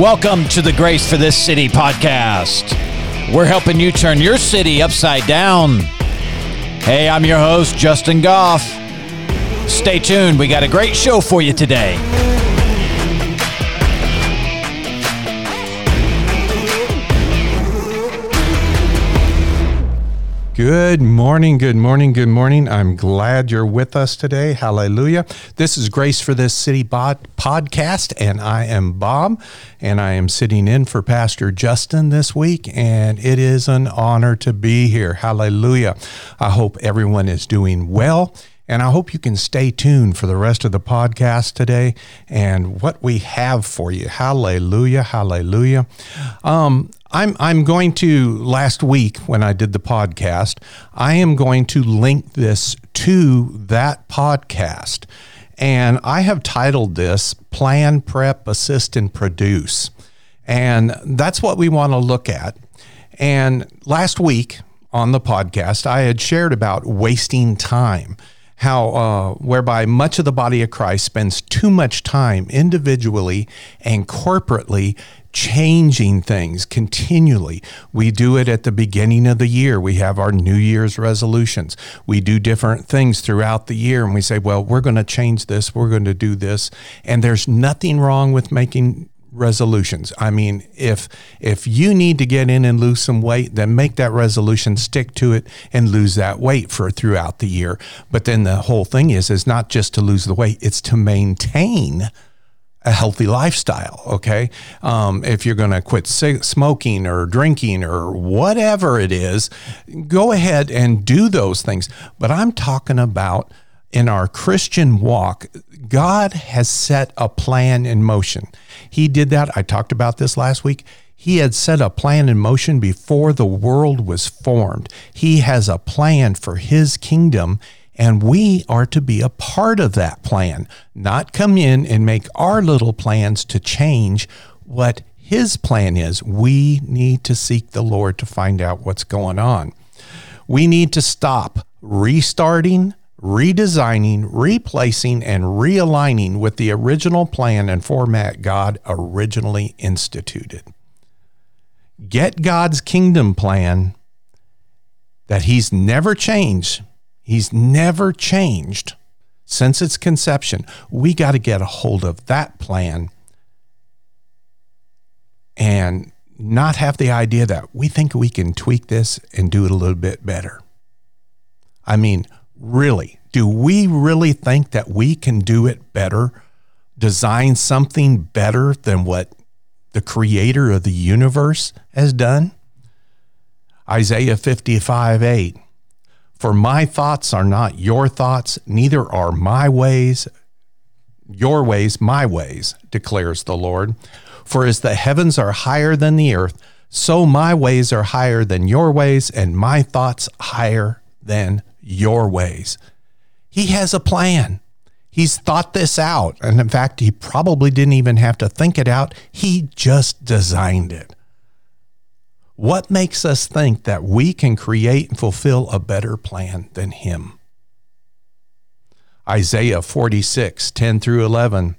Welcome to the Grace for This City podcast. We're helping you turn your city upside down. Hey, I'm your host, Justin Goff. Stay tuned, we got a great show for you today. Good morning, good morning, good morning. I'm glad you're with us today. Hallelujah. This is Grace for This City pod- podcast, and I am Bob, and I am sitting in for Pastor Justin this week, and it is an honor to be here. Hallelujah. I hope everyone is doing well. And I hope you can stay tuned for the rest of the podcast today and what we have for you. Hallelujah, hallelujah. Um, I'm I'm going to last week when I did the podcast, I am going to link this to that podcast. And I have titled this Plan, Prep, Assist, and Produce. And that's what we want to look at. And last week on the podcast, I had shared about wasting time how uh, whereby much of the body of Christ spends too much time individually and corporately changing things continually. We do it at the beginning of the year. We have our New Year's resolutions. We do different things throughout the year and we say, well, we're going to change this, we're going to do this. And there's nothing wrong with making resolutions. I mean, if if you need to get in and lose some weight, then make that resolution, stick to it, and lose that weight for throughout the year. But then the whole thing is is not just to lose the weight; it's to maintain a healthy lifestyle. Okay, um, if you're going to quit smoking or drinking or whatever it is, go ahead and do those things. But I'm talking about in our Christian walk, God has set a plan in motion. He did that. I talked about this last week. He had set a plan in motion before the world was formed. He has a plan for his kingdom, and we are to be a part of that plan, not come in and make our little plans to change what his plan is. We need to seek the Lord to find out what's going on. We need to stop restarting redesigning, replacing, and realigning with the original plan and format God originally instituted. Get God's kingdom plan that He's never changed. He's never changed since its conception. We got to get a hold of that plan and not have the idea that we think we can tweak this and do it a little bit better. I mean, really? Do we really think that we can do it better? Design something better than what the creator of the universe has done? Isaiah 55 8. For my thoughts are not your thoughts, neither are my ways your ways my ways, declares the Lord. For as the heavens are higher than the earth, so my ways are higher than your ways, and my thoughts higher than your ways. He has a plan. He's thought this out. And in fact, he probably didn't even have to think it out, he just designed it. What makes us think that we can create and fulfill a better plan than him? Isaiah 46, 10 through 11.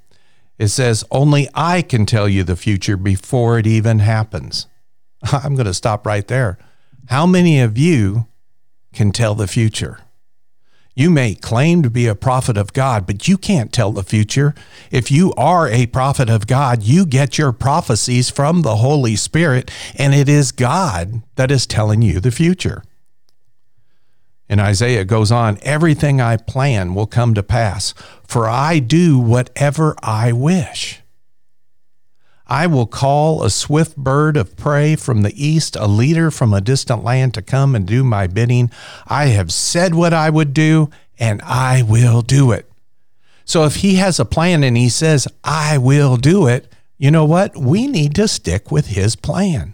It says, Only I can tell you the future before it even happens. I'm going to stop right there. How many of you can tell the future? You may claim to be a prophet of God, but you can't tell the future. If you are a prophet of God, you get your prophecies from the Holy Spirit, and it is God that is telling you the future. And Isaiah goes on, everything I plan will come to pass, for I do whatever I wish. I will call a swift bird of prey from the east, a leader from a distant land to come and do my bidding. I have said what I would do, and I will do it. So if he has a plan and he says, I will do it, you know what? We need to stick with his plan.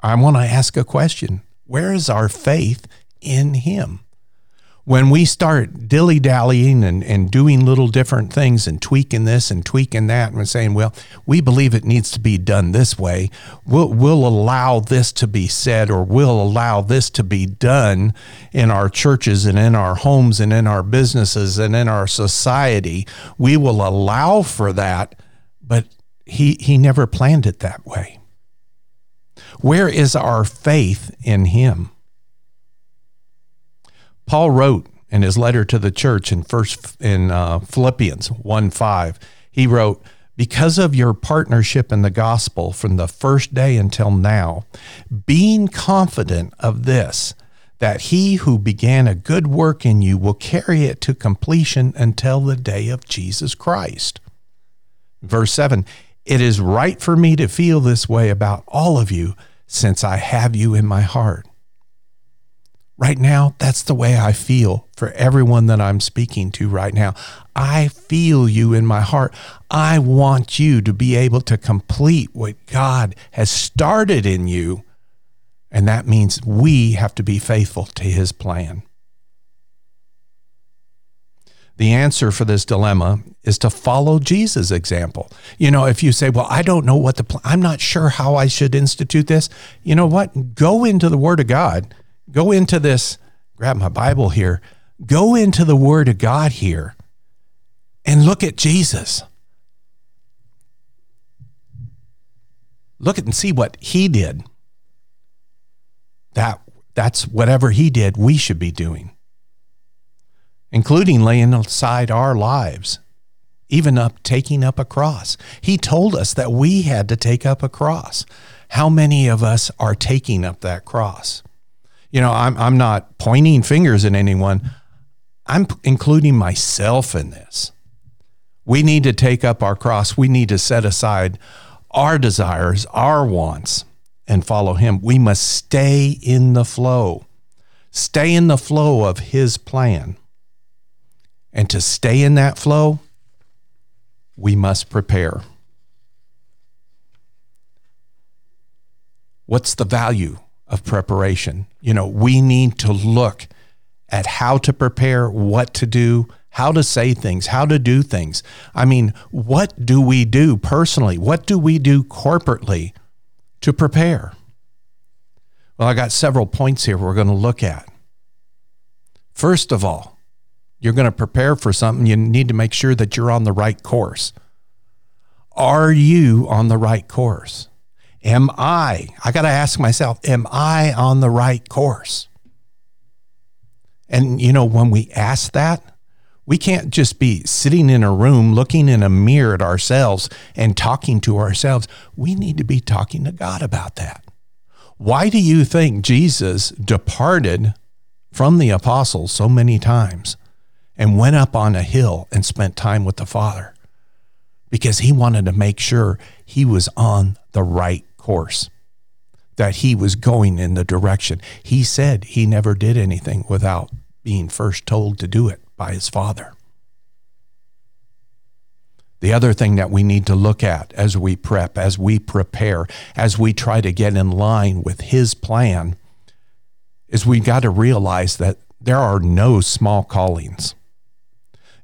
I want to ask a question Where is our faith in him? When we start dilly dallying and, and doing little different things and tweaking this and tweaking that and saying, well, we believe it needs to be done this way, we'll, we'll allow this to be said or we'll allow this to be done in our churches and in our homes and in our businesses and in our society. We will allow for that but he, he never planned it that way. Where is our faith in him? Paul wrote in his letter to the church in first in uh, Philippians 1 5, he wrote, because of your partnership in the gospel from the first day until now, being confident of this, that he who began a good work in you will carry it to completion until the day of Jesus Christ. Verse 7 It is right for me to feel this way about all of you since I have you in my heart. Right now, that's the way I feel for everyone that I'm speaking to right now. I feel you in my heart. I want you to be able to complete what God has started in you. And that means we have to be faithful to his plan. The answer for this dilemma is to follow Jesus' example. You know, if you say, Well, I don't know what the plan, I'm not sure how I should institute this, you know what? Go into the Word of God Go into this, grab my Bible here, go into the Word of God here and look at Jesus. Look at and see what he did. That that's whatever he did, we should be doing. Including laying aside our lives, even up taking up a cross. He told us that we had to take up a cross. How many of us are taking up that cross? You know, I'm, I'm not pointing fingers at anyone. I'm including myself in this. We need to take up our cross. We need to set aside our desires, our wants, and follow Him. We must stay in the flow, stay in the flow of His plan. And to stay in that flow, we must prepare. What's the value of preparation. You know, we need to look at how to prepare, what to do, how to say things, how to do things. I mean, what do we do personally? What do we do corporately to prepare? Well, I got several points here we're going to look at. First of all, you're going to prepare for something, you need to make sure that you're on the right course. Are you on the right course? Am I, I got to ask myself, am I on the right course? And, you know, when we ask that, we can't just be sitting in a room looking in a mirror at ourselves and talking to ourselves. We need to be talking to God about that. Why do you think Jesus departed from the apostles so many times and went up on a hill and spent time with the Father? Because he wanted to make sure he was on the right course, that he was going in the direction. He said he never did anything without being first told to do it by his father. The other thing that we need to look at as we prep, as we prepare, as we try to get in line with his plan, is we've got to realize that there are no small callings.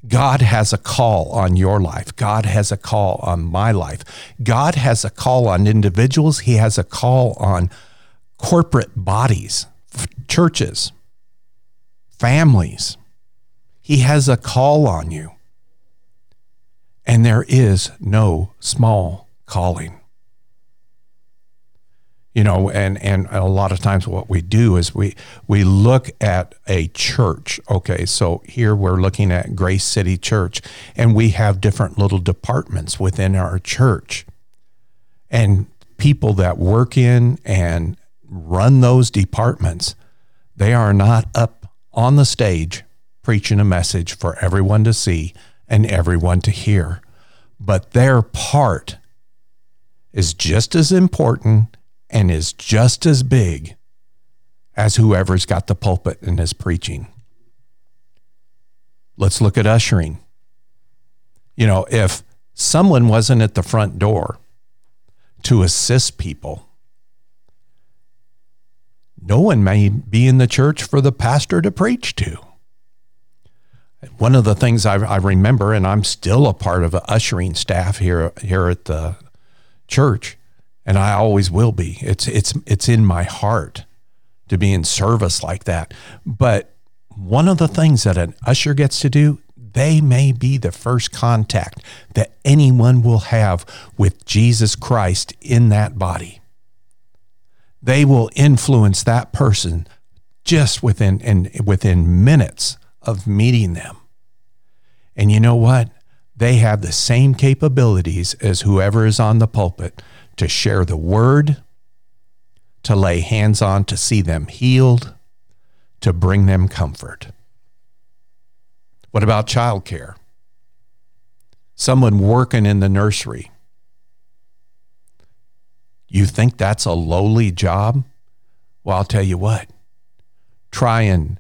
God has a call on your life. God has a call on my life. God has a call on individuals. He has a call on corporate bodies, churches, families. He has a call on you. And there is no small calling you know and and a lot of times what we do is we we look at a church. Okay so here we're looking at grace city church and we have different little departments within our church. And people that work in and run those departments they are not up on the stage preaching a message for everyone to see and everyone to hear. But their part is just as important and is just as big as whoever's got the pulpit and is preaching. Let's look at ushering. You know, if someone wasn't at the front door to assist people, no one may be in the church for the pastor to preach to. One of the things I, I remember, and I'm still a part of the ushering staff here here at the church, and I always will be. It's it's it's in my heart to be in service like that. But one of the things that an usher gets to do, they may be the first contact that anyone will have with Jesus Christ in that body. They will influence that person just within and within minutes of meeting them. And you know what? They have the same capabilities as whoever is on the pulpit to share the word, to lay hands on to see them healed, to bring them comfort. What about childcare? Someone working in the nursery. You think that's a lowly job? Well, I'll tell you what. Try and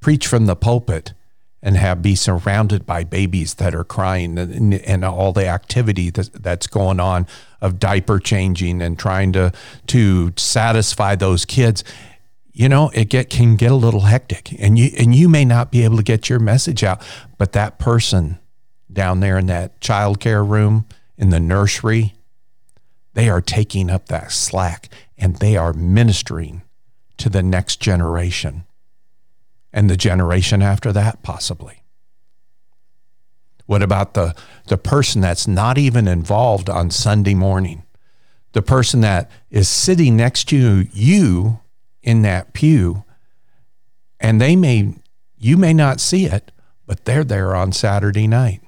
preach from the pulpit and have be surrounded by babies that are crying and, and all the activity that, that's going on of diaper changing and trying to to satisfy those kids you know it get can get a little hectic. And you and you may not be able to get your message out but that person down there in that child care room in the nursery they are taking up that slack and they are ministering to the next generation and the generation after that, possibly? What about the, the person that's not even involved on Sunday morning? The person that is sitting next to you in that pew, and they may, you may not see it, but they're there on Saturday night.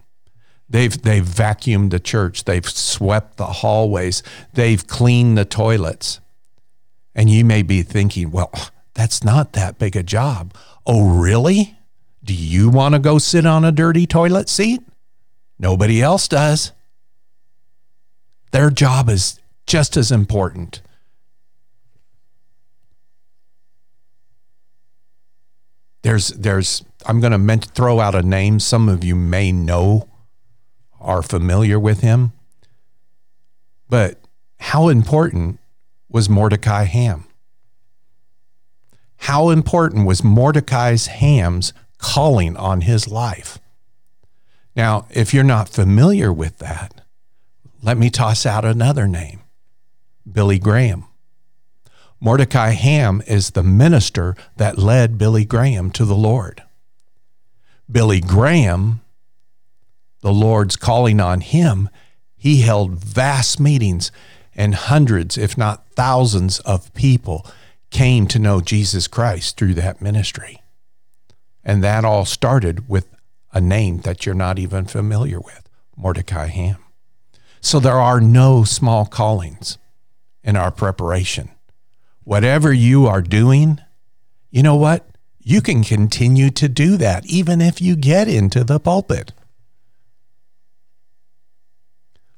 They've, they've vacuumed the church. They've swept the hallways. They've cleaned the toilets. And you may be thinking, well, that's not that big a job. Oh, really? Do you want to go sit on a dirty toilet seat? Nobody else does. Their job is just as important. There's, there's, I'm going to throw out a name some of you may know, are familiar with him. But how important was Mordecai Ham? How important was Mordecai's Ham's calling on his life? Now, if you're not familiar with that, let me toss out another name Billy Graham. Mordecai Ham is the minister that led Billy Graham to the Lord. Billy Graham, the Lord's calling on him, he held vast meetings and hundreds, if not thousands, of people came to know Jesus Christ through that ministry. And that all started with a name that you're not even familiar with Mordecai Ham. So there are no small callings in our preparation. Whatever you are doing, you know what? You can continue to do that even if you get into the pulpit.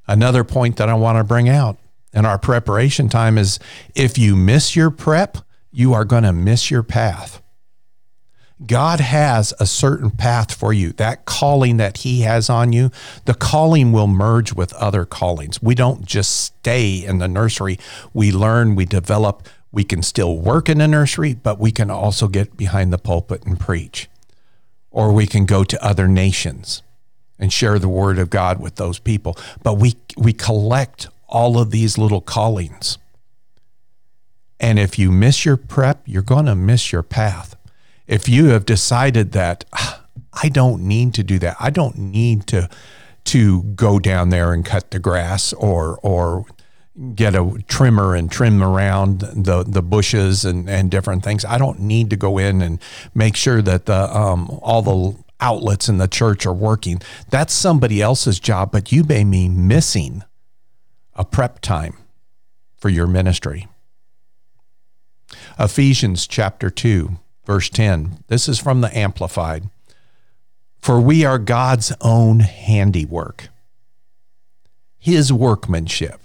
Another point that I want to bring out in our preparation time is if you miss your prep, you are going to miss your path. God has a certain path for you. That calling that He has on you, the calling will merge with other callings. We don't just stay in the nursery. We learn, we develop. We can still work in the nursery, but we can also get behind the pulpit and preach. Or we can go to other nations and share the word of God with those people. But we, we collect all of these little callings. And if you miss your prep, you're going to miss your path. If you have decided that ah, I don't need to do that, I don't need to to go down there and cut the grass or or get a trimmer and trim around the the bushes and and different things. I don't need to go in and make sure that the um, all the outlets in the church are working. That's somebody else's job, but you may be missing a prep time for your ministry. Ephesians chapter 2, verse 10. This is from the Amplified. For we are God's own handiwork, his workmanship.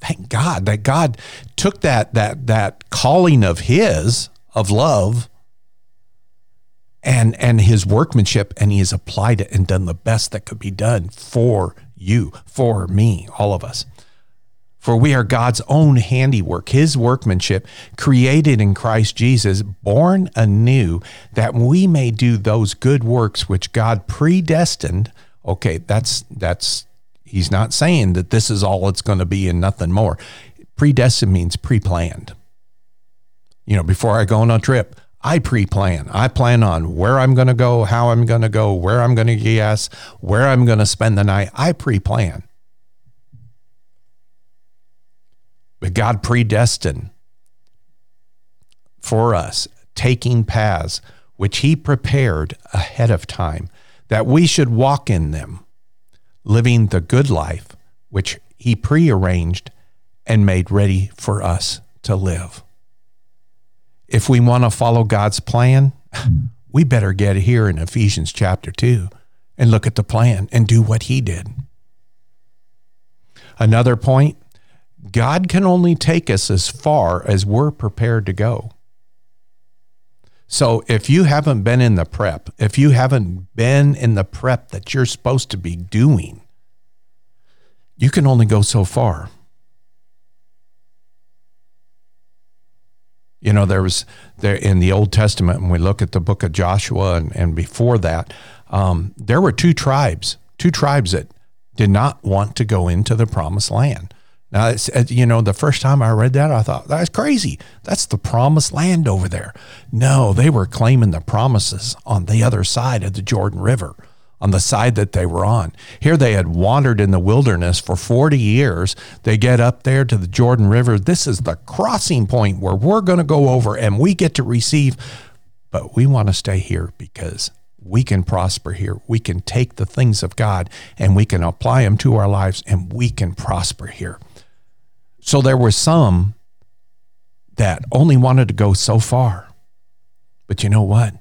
Thank God that God took that, that, that calling of his, of love, and, and his workmanship, and he has applied it and done the best that could be done for you, for me, all of us. For we are God's own handiwork, his workmanship, created in Christ Jesus, born anew, that we may do those good works which God predestined. Okay, that's that's he's not saying that this is all it's going to be and nothing more. Predestined means pre-planned. You know, before I go on a trip, I pre plan. I plan on where I'm going to go, how I'm going to go, where I'm going to gas, where I'm going to spend the night. I pre plan. But God predestined for us, taking paths which He prepared ahead of time, that we should walk in them, living the good life which He prearranged and made ready for us to live if we want to follow God's plan, mm-hmm. we better get here in Ephesians chapter 2 and look at the plan and do what he did. Another point God can only take us as far as we're prepared to go. So if you haven't been in the prep, if you haven't been in the prep that you're supposed to be doing, you can only go so far. You know, there was there in the Old Testament, when we look at the book of Joshua and, and before that, um, there were two tribes, two tribes that did not want to go into the promised land. Now, it's, you know, the first time I read that, I thought, that's crazy. That's the promised land over there. No, they were claiming the promises on the other side of the Jordan River on the side that they were on. Here they had wandered in the wilderness for 40 years. They get up there to the Jordan River. This is the crossing point where we're going to go over and we get to receive. But we want to stay here because we can prosper here. We can take the things of God and we can apply them to our lives and we can prosper here. So there were some that only wanted to go so far. But you know what?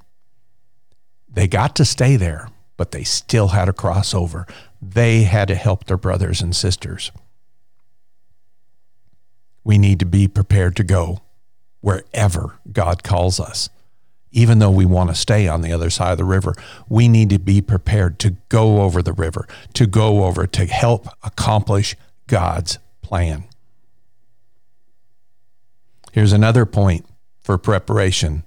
They got to stay there but they still had a crossover. They had to help their brothers and sisters. We need to be prepared to go wherever God calls us. Even though we want to stay on the other side of the river, we need to be prepared to go over the river, to go over to help accomplish God's plan. Here's another point for preparation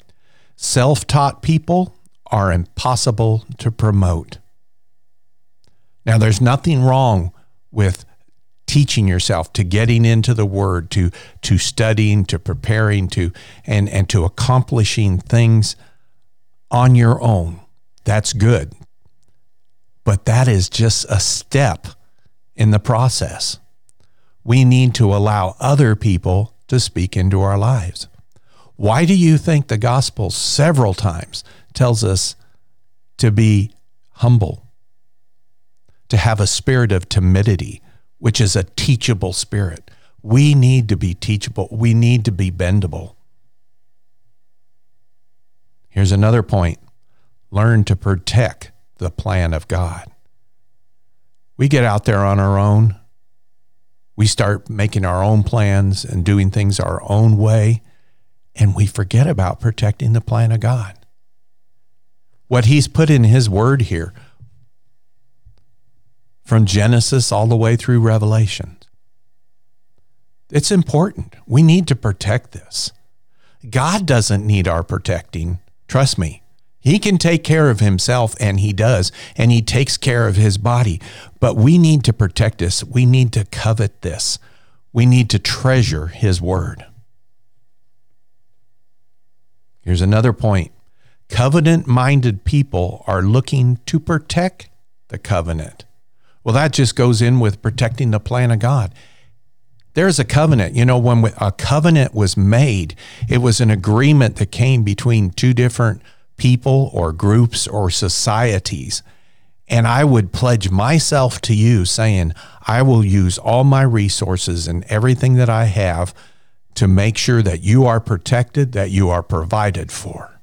self taught people are impossible to promote. Now, there's nothing wrong with teaching yourself to getting into the word to to studying to preparing to and and to accomplishing things on your own. That's good. But that is just a step in the process. We need to allow other people to speak into our lives. Why do you think the gospel several times tells us to be humble, to have a spirit of timidity, which is a teachable spirit. We need to be teachable. We need to be bendable. Here's another point learn to protect the plan of God. We get out there on our own. We start making our own plans and doing things our own way, and we forget about protecting the plan of God what he's put in his word here from Genesis all the way through Revelation. It's important. We need to protect this. God doesn't need our protecting. Trust me. He can take care of himself, and he does, and he takes care of his body. But we need to protect this. We need to covet this. We need to treasure his word. Here's another point Covenant minded people are looking to protect the covenant. Well, that just goes in with protecting the plan of God. There's a covenant. You know, when a covenant was made, it was an agreement that came between two different people or groups or societies. And I would pledge myself to you, saying, I will use all my resources and everything that I have to make sure that you are protected, that you are provided for.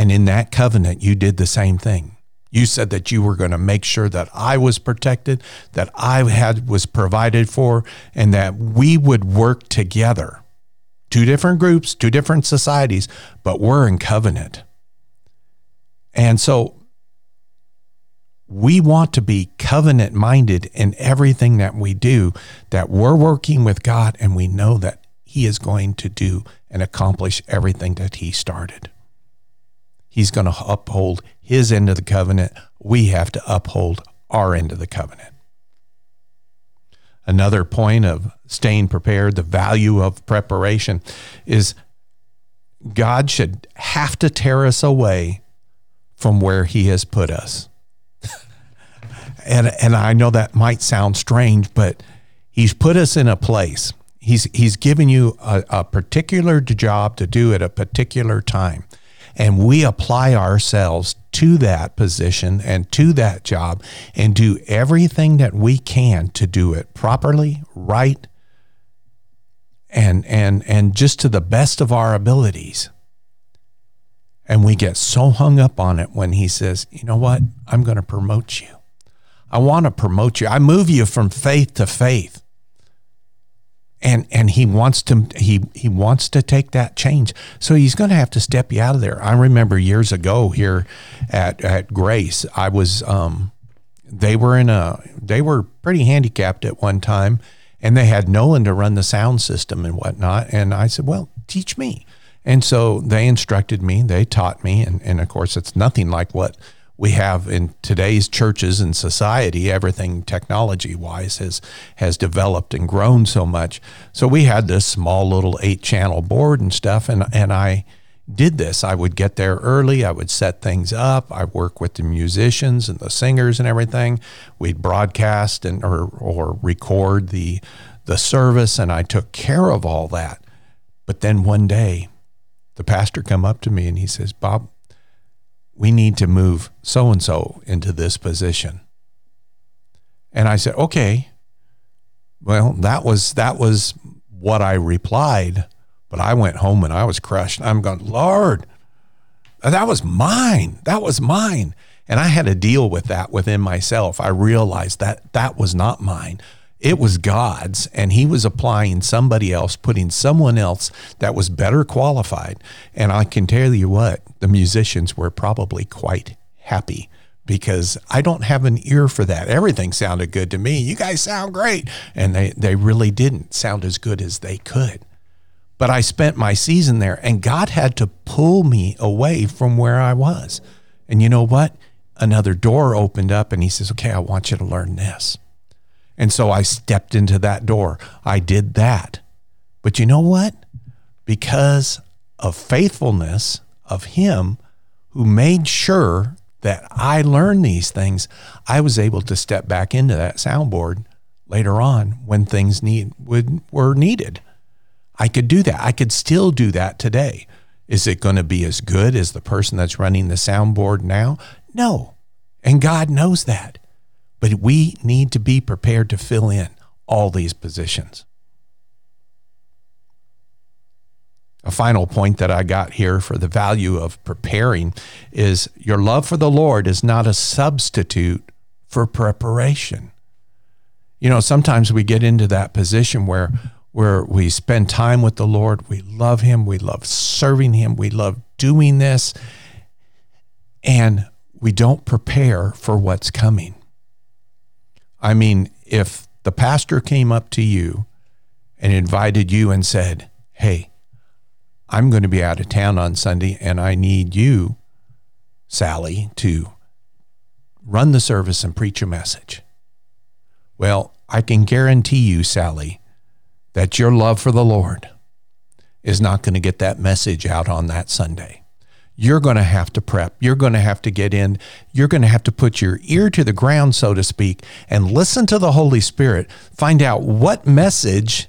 And in that covenant, you did the same thing. You said that you were going to make sure that I was protected, that I had was provided for, and that we would work together. Two different groups, two different societies, but we're in covenant. And so we want to be covenant minded in everything that we do, that we're working with God and we know that He is going to do and accomplish everything that He started. He's going to uphold his end of the covenant. We have to uphold our end of the covenant. Another point of staying prepared, the value of preparation is God should have to tear us away from where He has put us. and and I know that might sound strange, but He's put us in a place. He's He's given you a, a particular job to do at a particular time, and we apply ourselves to that position and to that job and do everything that we can to do it properly, right, and and and just to the best of our abilities. And we get so hung up on it when he says, "You know what? I'm going to promote you. I want to promote you. I move you from faith to faith." And and he wants to he he wants to take that change. So he's going to have to step you out of there. I remember years ago here at at Grace, I was um they were in a they were pretty handicapped at one time and they had Nolan to run the sound system and whatnot. And I said, well, teach me. And so they instructed me, they taught me. And, and of course, it's nothing like what we have in today's churches and society. Everything technology wise has, has developed and grown so much. So we had this small little eight channel board and stuff. And, and I, did this. I would get there early. I would set things up. I work with the musicians and the singers and everything. We'd broadcast and or or record the the service, and I took care of all that. But then one day, the pastor come up to me and he says, "Bob, we need to move so and so into this position." And I said, "Okay." Well, that was that was what I replied but I went home and I was crushed. I'm going, Lord, that was mine. That was mine. And I had to deal with that within myself. I realized that that was not mine. It was God's, and He was applying somebody else, putting someone else that was better qualified. And I can tell you what, the musicians were probably quite happy because I don't have an ear for that. Everything sounded good to me. You guys sound great. And they, they really didn't sound as good as they could but I spent my season there and God had to pull me away from where I was. And you know what? Another door opened up and he says, Okay, I want you to learn this. And so I stepped into that door. I did that. But you know what? Because of faithfulness of him who made sure that I learned these things, I was able to step back into that soundboard later on when things need would were needed. I could do that. I could still do that today. Is it going to be as good as the person that's running the soundboard now? No. And God knows that. But we need to be prepared to fill in all these positions. A final point that I got here for the value of preparing is your love for the Lord is not a substitute for preparation. You know, sometimes we get into that position where where we spend time with the Lord. We love Him. We love serving Him. We love doing this. And we don't prepare for what's coming. I mean, if the pastor came up to you and invited you and said, Hey, I'm going to be out of town on Sunday and I need you, Sally, to run the service and preach a message. Well, I can guarantee you, Sally, that your love for the Lord is not going to get that message out on that Sunday. You're going to have to prep. You're going to have to get in. You're going to have to put your ear to the ground, so to speak, and listen to the Holy Spirit. Find out what message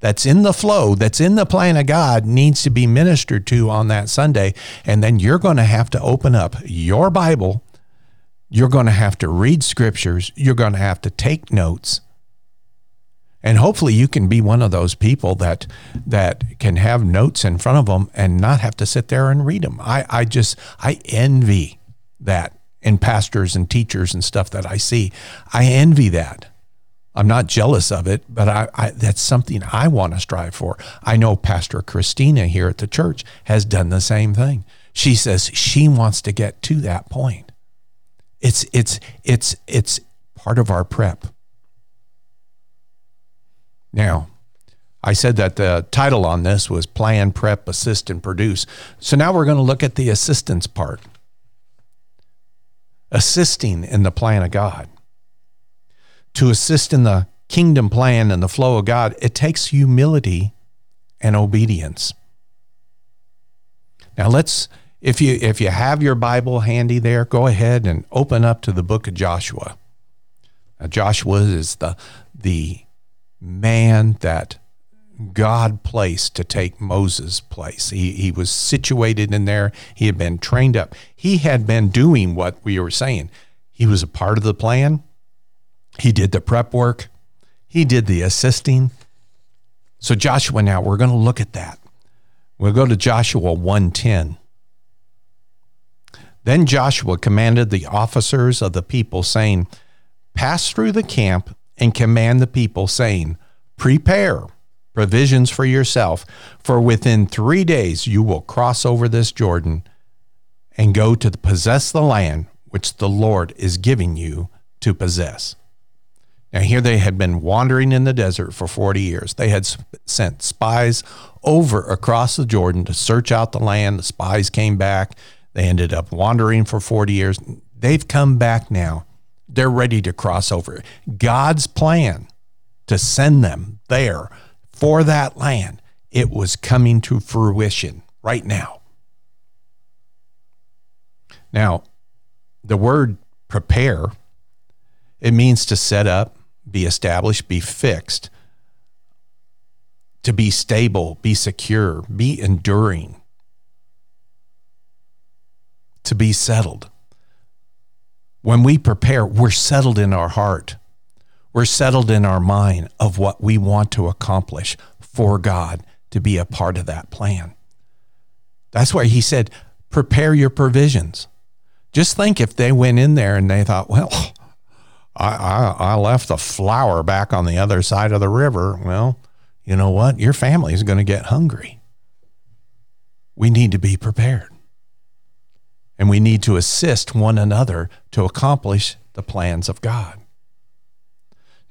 that's in the flow, that's in the plan of God, needs to be ministered to on that Sunday. And then you're going to have to open up your Bible. You're going to have to read scriptures. You're going to have to take notes and hopefully you can be one of those people that that can have notes in front of them and not have to sit there and read them i i just i envy that in pastors and teachers and stuff that i see. I envy that. I'm not jealous of it but i, I that's something i want to strive for. I know pastor christina here at the church has done the same thing. She says she wants to get to that point. It's it's it's it's part of our prep now, I said that the title on this was Plan, Prep, Assist, and Produce. So now we're going to look at the assistance part assisting in the plan of God. To assist in the kingdom plan and the flow of God, it takes humility and obedience. Now let's if you if you have your Bible handy there, go ahead and open up to the book of Joshua. Now, Joshua is the the man that God placed to take Moses' place. He, he was situated in there. He had been trained up. He had been doing what we were saying. He was a part of the plan. He did the prep work. He did the assisting. So Joshua now we're going to look at that. We'll go to Joshua 110. Then Joshua commanded the officers of the people saying, "Pass through the camp and command the people saying, prepare provisions for yourself, for within 3 days you will cross over this Jordan and go to possess the land which the Lord is giving you to possess." Now, here they had been wandering in the desert for 40 years. They had sent spies over across the Jordan to search out the land. The spies came back. They ended up wandering for 40 years. They've come back now. They're ready to cross over. God's plan to send them there for that land, it was coming to fruition right now. Now, the word prepare, it means to set up, be established, be fixed, to be stable, be secure, be enduring, to be settled. When we prepare, we're settled in our heart. We're settled in our mind of what we want to accomplish for God to be a part of that plan. That's why he said, prepare your provisions. Just think if they went in there and they thought, well, I, I, I left the flour back on the other side of the river. Well, you know what? Your family is going to get hungry. We need to be prepared. And we need to assist one another to accomplish the plans of God.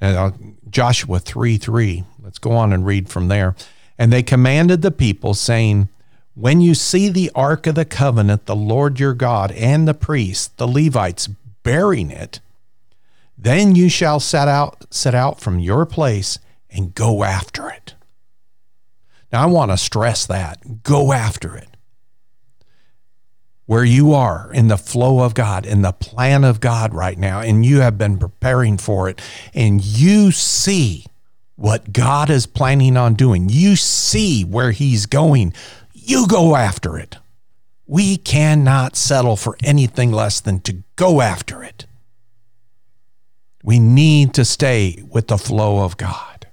And uh, Joshua 3 3, let's go on and read from there. And they commanded the people, saying, When you see the ark of the covenant, the Lord your God, and the priests, the Levites, bearing it, then you shall set out set out from your place and go after it. Now I want to stress that. Go after it. Where you are in the flow of God, in the plan of God right now, and you have been preparing for it, and you see what God is planning on doing. You see where He's going. You go after it. We cannot settle for anything less than to go after it. We need to stay with the flow of God.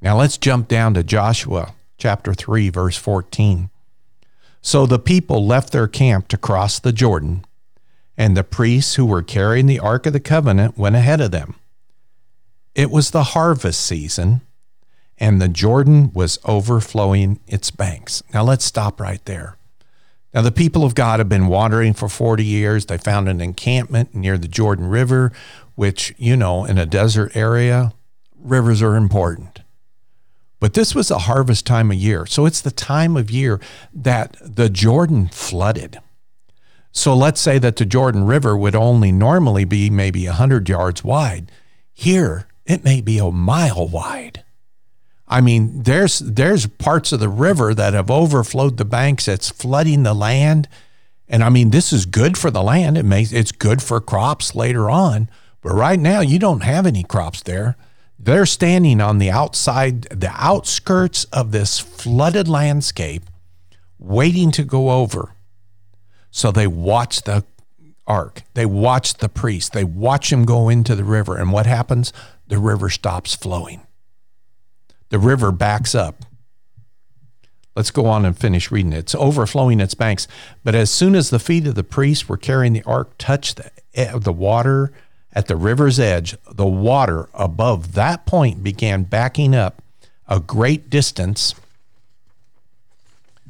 Now let's jump down to Joshua chapter 3, verse 14. So the people left their camp to cross the Jordan, and the priests who were carrying the Ark of the Covenant went ahead of them. It was the harvest season, and the Jordan was overflowing its banks. Now let's stop right there. Now, the people of God have been wandering for 40 years. They found an encampment near the Jordan River, which, you know, in a desert area, rivers are important. But this was a harvest time of year. So it's the time of year that the Jordan flooded. So let's say that the Jordan River would only normally be maybe 100 yards wide. Here, it may be a mile wide. I mean, there's there's parts of the river that have overflowed the banks. It's flooding the land, and I mean, this is good for the land. It makes it's good for crops later on. But right now, you don't have any crops there. They're standing on the outside, the outskirts of this flooded landscape, waiting to go over. So they watch the ark. They watch the priest. They watch him go into the river. And what happens? The river stops flowing the river backs up. Let's go on and finish reading it. It's overflowing its banks. But as soon as the feet of the priests were carrying the ark touched the, eh, the water at the river's edge, the water above that point began backing up a great distance.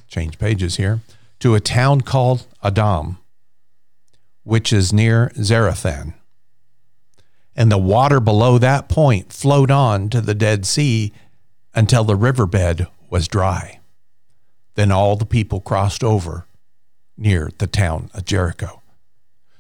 Change pages here to a town called Adam, which is near Zarethan. And the water below that point flowed on to the Dead Sea until the riverbed was dry. Then all the people crossed over near the town of Jericho.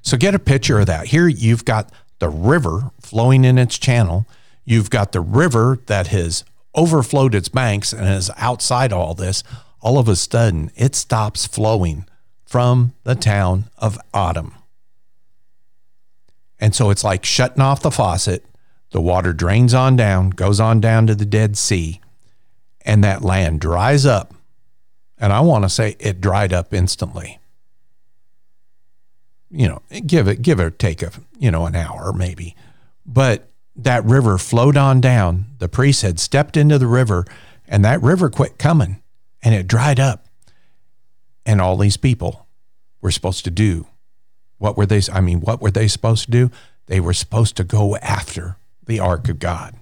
So get a picture of that. Here you've got the river flowing in its channel. You've got the river that has overflowed its banks and is outside all this. all of a sudden it stops flowing from the town of Autumn. And so it's like shutting off the faucet. The water drains on down, goes on down to the Dead Sea, and that land dries up. And I want to say it dried up instantly. You know, give it, give or take a, you know, an hour maybe. But that river flowed on down. The priest had stepped into the river, and that river quit coming and it dried up. And all these people were supposed to do what were they? I mean, what were they supposed to do? They were supposed to go after the ark of God.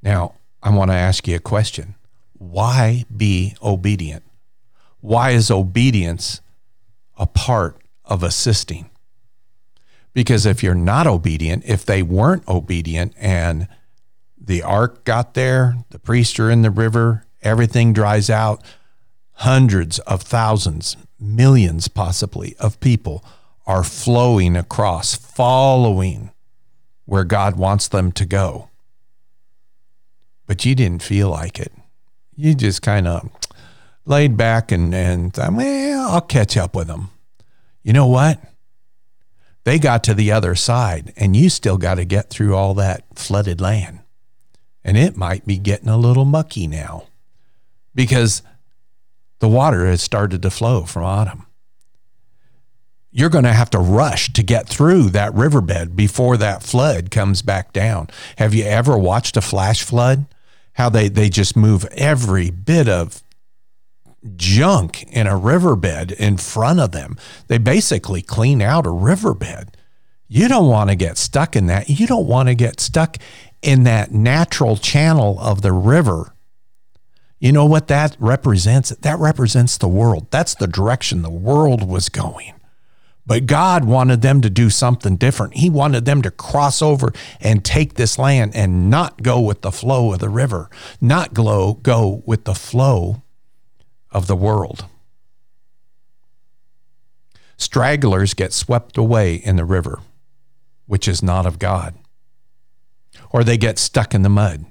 Now, I want to ask you a question. Why be obedient? Why is obedience a part of assisting? Because if you're not obedient, if they weren't obedient and the ark got there, the priests are in the river, everything dries out, hundreds of thousands, millions possibly of people are flowing across, following where God wants them to go. But you didn't feel like it. You just kind of laid back and, and thought, well, I'll catch up with them. You know what? They got to the other side, and you still got to get through all that flooded land. And it might be getting a little mucky now because the water has started to flow from Adam. You're going to have to rush to get through that riverbed before that flood comes back down. Have you ever watched a flash flood? How they, they just move every bit of junk in a riverbed in front of them. They basically clean out a riverbed. You don't want to get stuck in that. You don't want to get stuck in that natural channel of the river you know what that represents? That represents the world. That's the direction the world was going. But God wanted them to do something different. He wanted them to cross over and take this land and not go with the flow of the river, not go, go with the flow of the world. Stragglers get swept away in the river, which is not of God, or they get stuck in the mud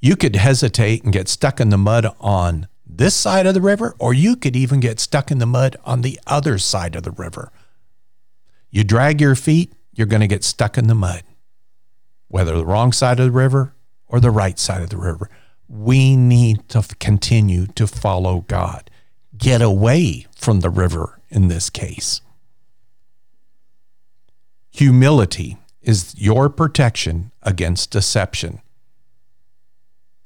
you could hesitate and get stuck in the mud on this side of the river, or you could even get stuck in the mud on the other side of the river. You drag your feet, you're going to get stuck in the mud, whether the wrong side of the river or the right side of the river. We need to continue to follow God. Get away from the river in this case. Humility is your protection against deception.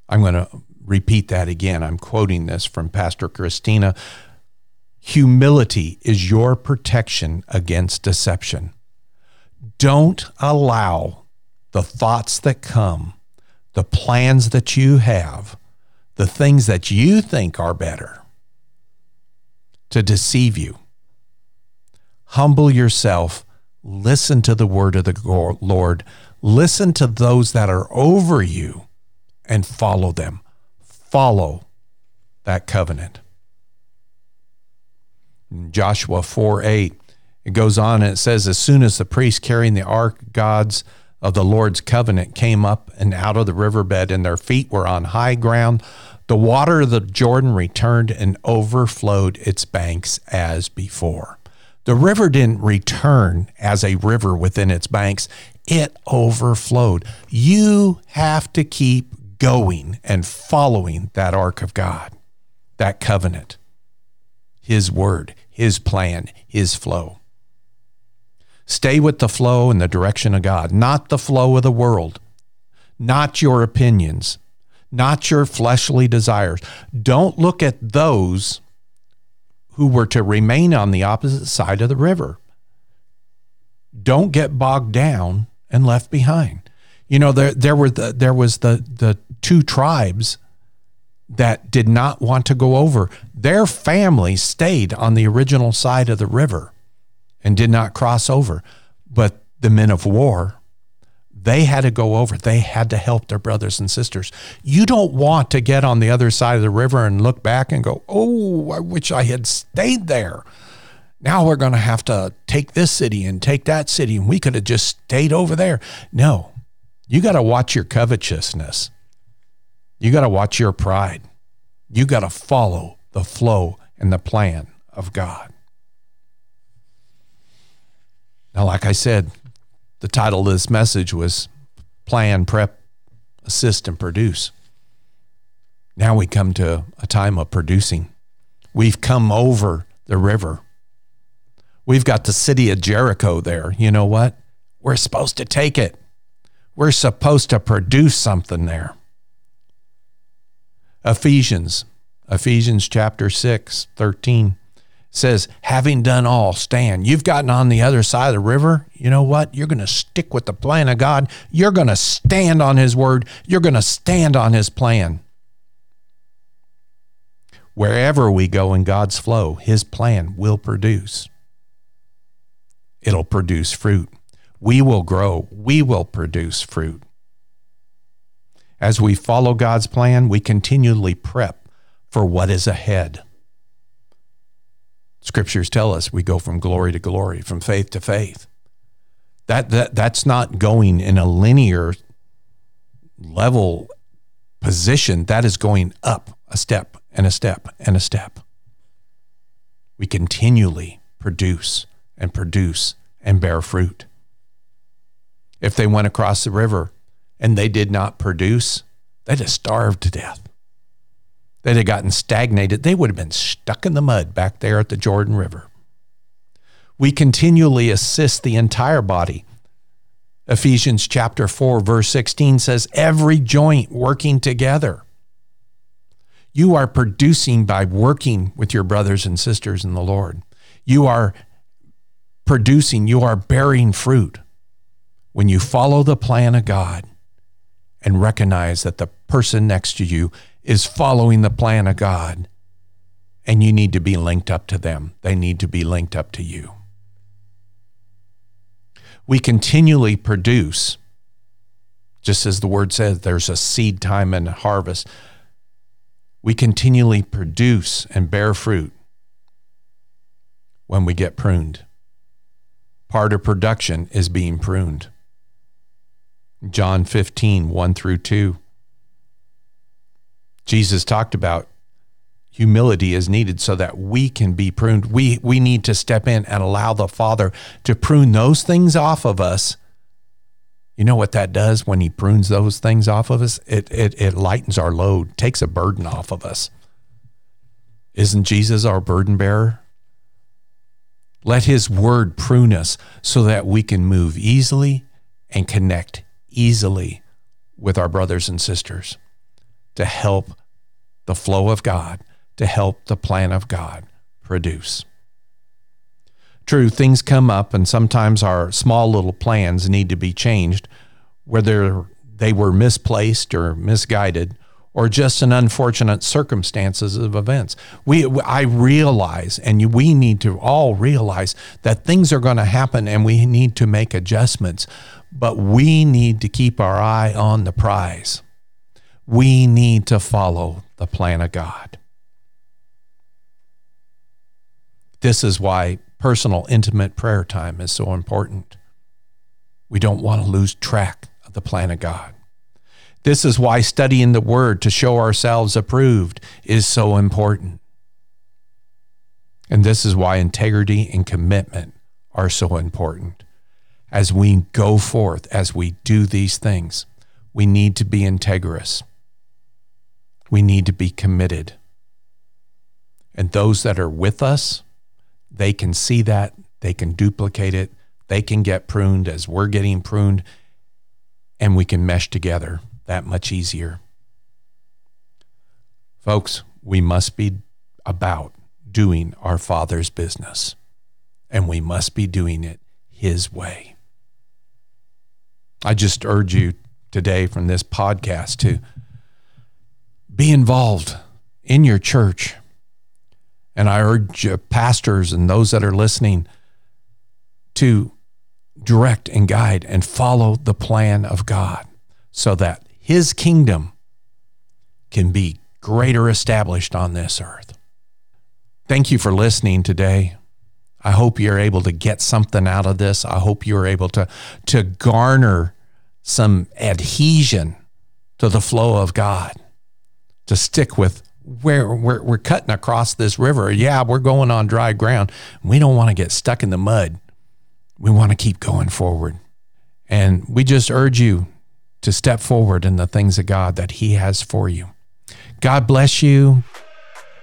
I'm going to repeat that again. I'm quoting this from Pastor Christina. Humility is your protection against deception. Don't allow the thoughts that come, the plans that you have, the things that you think are better to deceive you. Humble yourself. Listen to the word of the Lord. Listen to those that are over you and follow them. Follow that covenant. Joshua 4 8, it goes on and it says, As soon as the priest carrying the ark, gods of the Lord's covenant, came up and out of the riverbed, and their feet were on high ground, the water of the Jordan returned and overflowed its banks as before. The river didn't return as a river within its banks, it overflowed. You have to keep going and following that ark of God, that covenant, His word, His plan, His flow. Stay with the flow and the direction of God, not the flow of the world, not your opinions, not your fleshly desires. Don't look at those who were to remain on the opposite side of the river. Don't get bogged down and left behind. You know, there there were the, there was the the two tribes that did not want to go over. Their families stayed on the original side of the river and did not cross over. But the men of war, they had to go over. They had to help their brothers and sisters. You don't want to get on the other side of the river and look back and go, oh, I wish I had stayed there. Now we're going to have to take this city and take that city, and we could have just stayed over there. No, you got to watch your covetousness. You got to watch your pride. You got to follow the flow and the plan of God. Now, like I said, the title of this message was Plan, Prep, Assist, and Produce. Now we come to a time of producing. We've come over the river. We've got the city of Jericho there. You know what? We're supposed to take it. We're supposed to produce something there. Ephesians, Ephesians chapter 6, 13 says, having done all, stand. You've gotten on the other side of the river. You know what? You're going to stick with the plan of God. You're going to stand on His word. You're going to stand on His plan. Wherever we go in God's flow, His plan will produce. It'll produce fruit. We will grow. We will produce fruit. As we follow God's plan, we continually prep for what is ahead. Scriptures tell us we go from glory to glory, from faith to faith. That, that that's not going in a linear level position. That is going up a step and a step and a step. We continually produce and produce and bear fruit. If they went across the river and they did not produce, they'd have starved to death they'd have gotten stagnated, they would have been stuck in the mud back there at the Jordan River. We continually assist the entire body. Ephesians chapter 4 verse 16 says every joint working together. You are producing by working with your brothers and sisters in the Lord. You are producing, you are bearing fruit when you follow the plan of God and recognize that the person next to you is following the plan of God. And you need to be linked up to them, they need to be linked up to you. We continually produce, just as the word says, there's a seed time and harvest. We continually produce and bear fruit when we get pruned. Part of production is being pruned. John 15, 1 through 2. Jesus talked about humility is needed so that we can be pruned. We we need to step in and allow the Father to prune those things off of us. You know what that does when he prunes those things off of us? It it it lightens our load, takes a burden off of us. Isn't Jesus our burden bearer? Let his word prune us so that we can move easily and connect easily with our brothers and sisters to help the flow of God, to help the plan of God produce. True, things come up, and sometimes our small little plans need to be changed, whether they were misplaced or misguided, or just an unfortunate circumstances of events. We, I realize, and we need to all realize that things are going to happen, and we need to make adjustments. But we need to keep our eye on the prize we need to follow the plan of God. This is why personal, intimate prayer time is so important. We don't want to lose track of the plan of God. This is why studying the Word to show ourselves approved is so important. And this is why integrity and commitment are so important. As we go forth, as we do these things, we need to be integrous we need to be committed. And those that are with us, they can see that, they can duplicate it, they can get pruned as we're getting pruned, and we can mesh together that much easier. Folks, we must be about doing our Father's business, and we must be doing it His way. I just urge you today from this podcast to be involved in your church. And I urge pastors and those that are listening to direct and guide and follow the plan of God so that his kingdom can be greater established on this earth. Thank you for listening today. I hope you're able to get something out of this. I hope you're able to, to garner some adhesion to the flow of God to stick with we're, we're, we're cutting across this river. Yeah, we're going on dry ground. We don't want to get stuck in the mud. We want to keep going forward. And we just urge you to step forward in the things of God that He has for you. God bless you.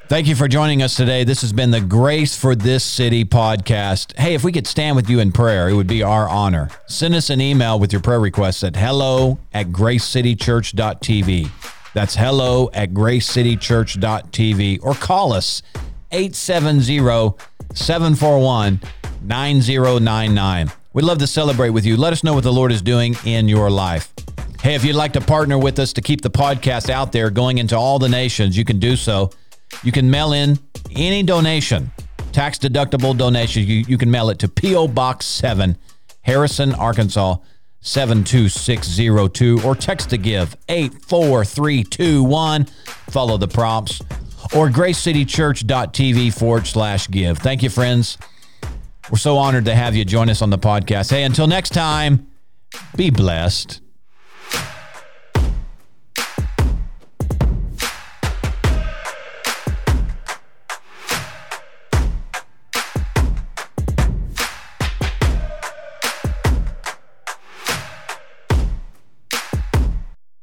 Thank you for joining us today. This has been the Grace for This City podcast. Hey, if we could stand with you in prayer, it would be our honor. Send us an email with your prayer requests at hello at gracecitychurch.tv. That's hello at gracecitychurch.tv or call us 870 741 9099. We'd love to celebrate with you. Let us know what the Lord is doing in your life. Hey, if you'd like to partner with us to keep the podcast out there going into all the nations, you can do so. You can mail in any donation, tax deductible donation. You, you can mail it to P.O. Box 7, Harrison, Arkansas 72602, or text to give 84321. Follow the prompts or gracecitychurch.tv forward slash give. Thank you, friends. We're so honored to have you join us on the podcast. Hey, until next time, be blessed.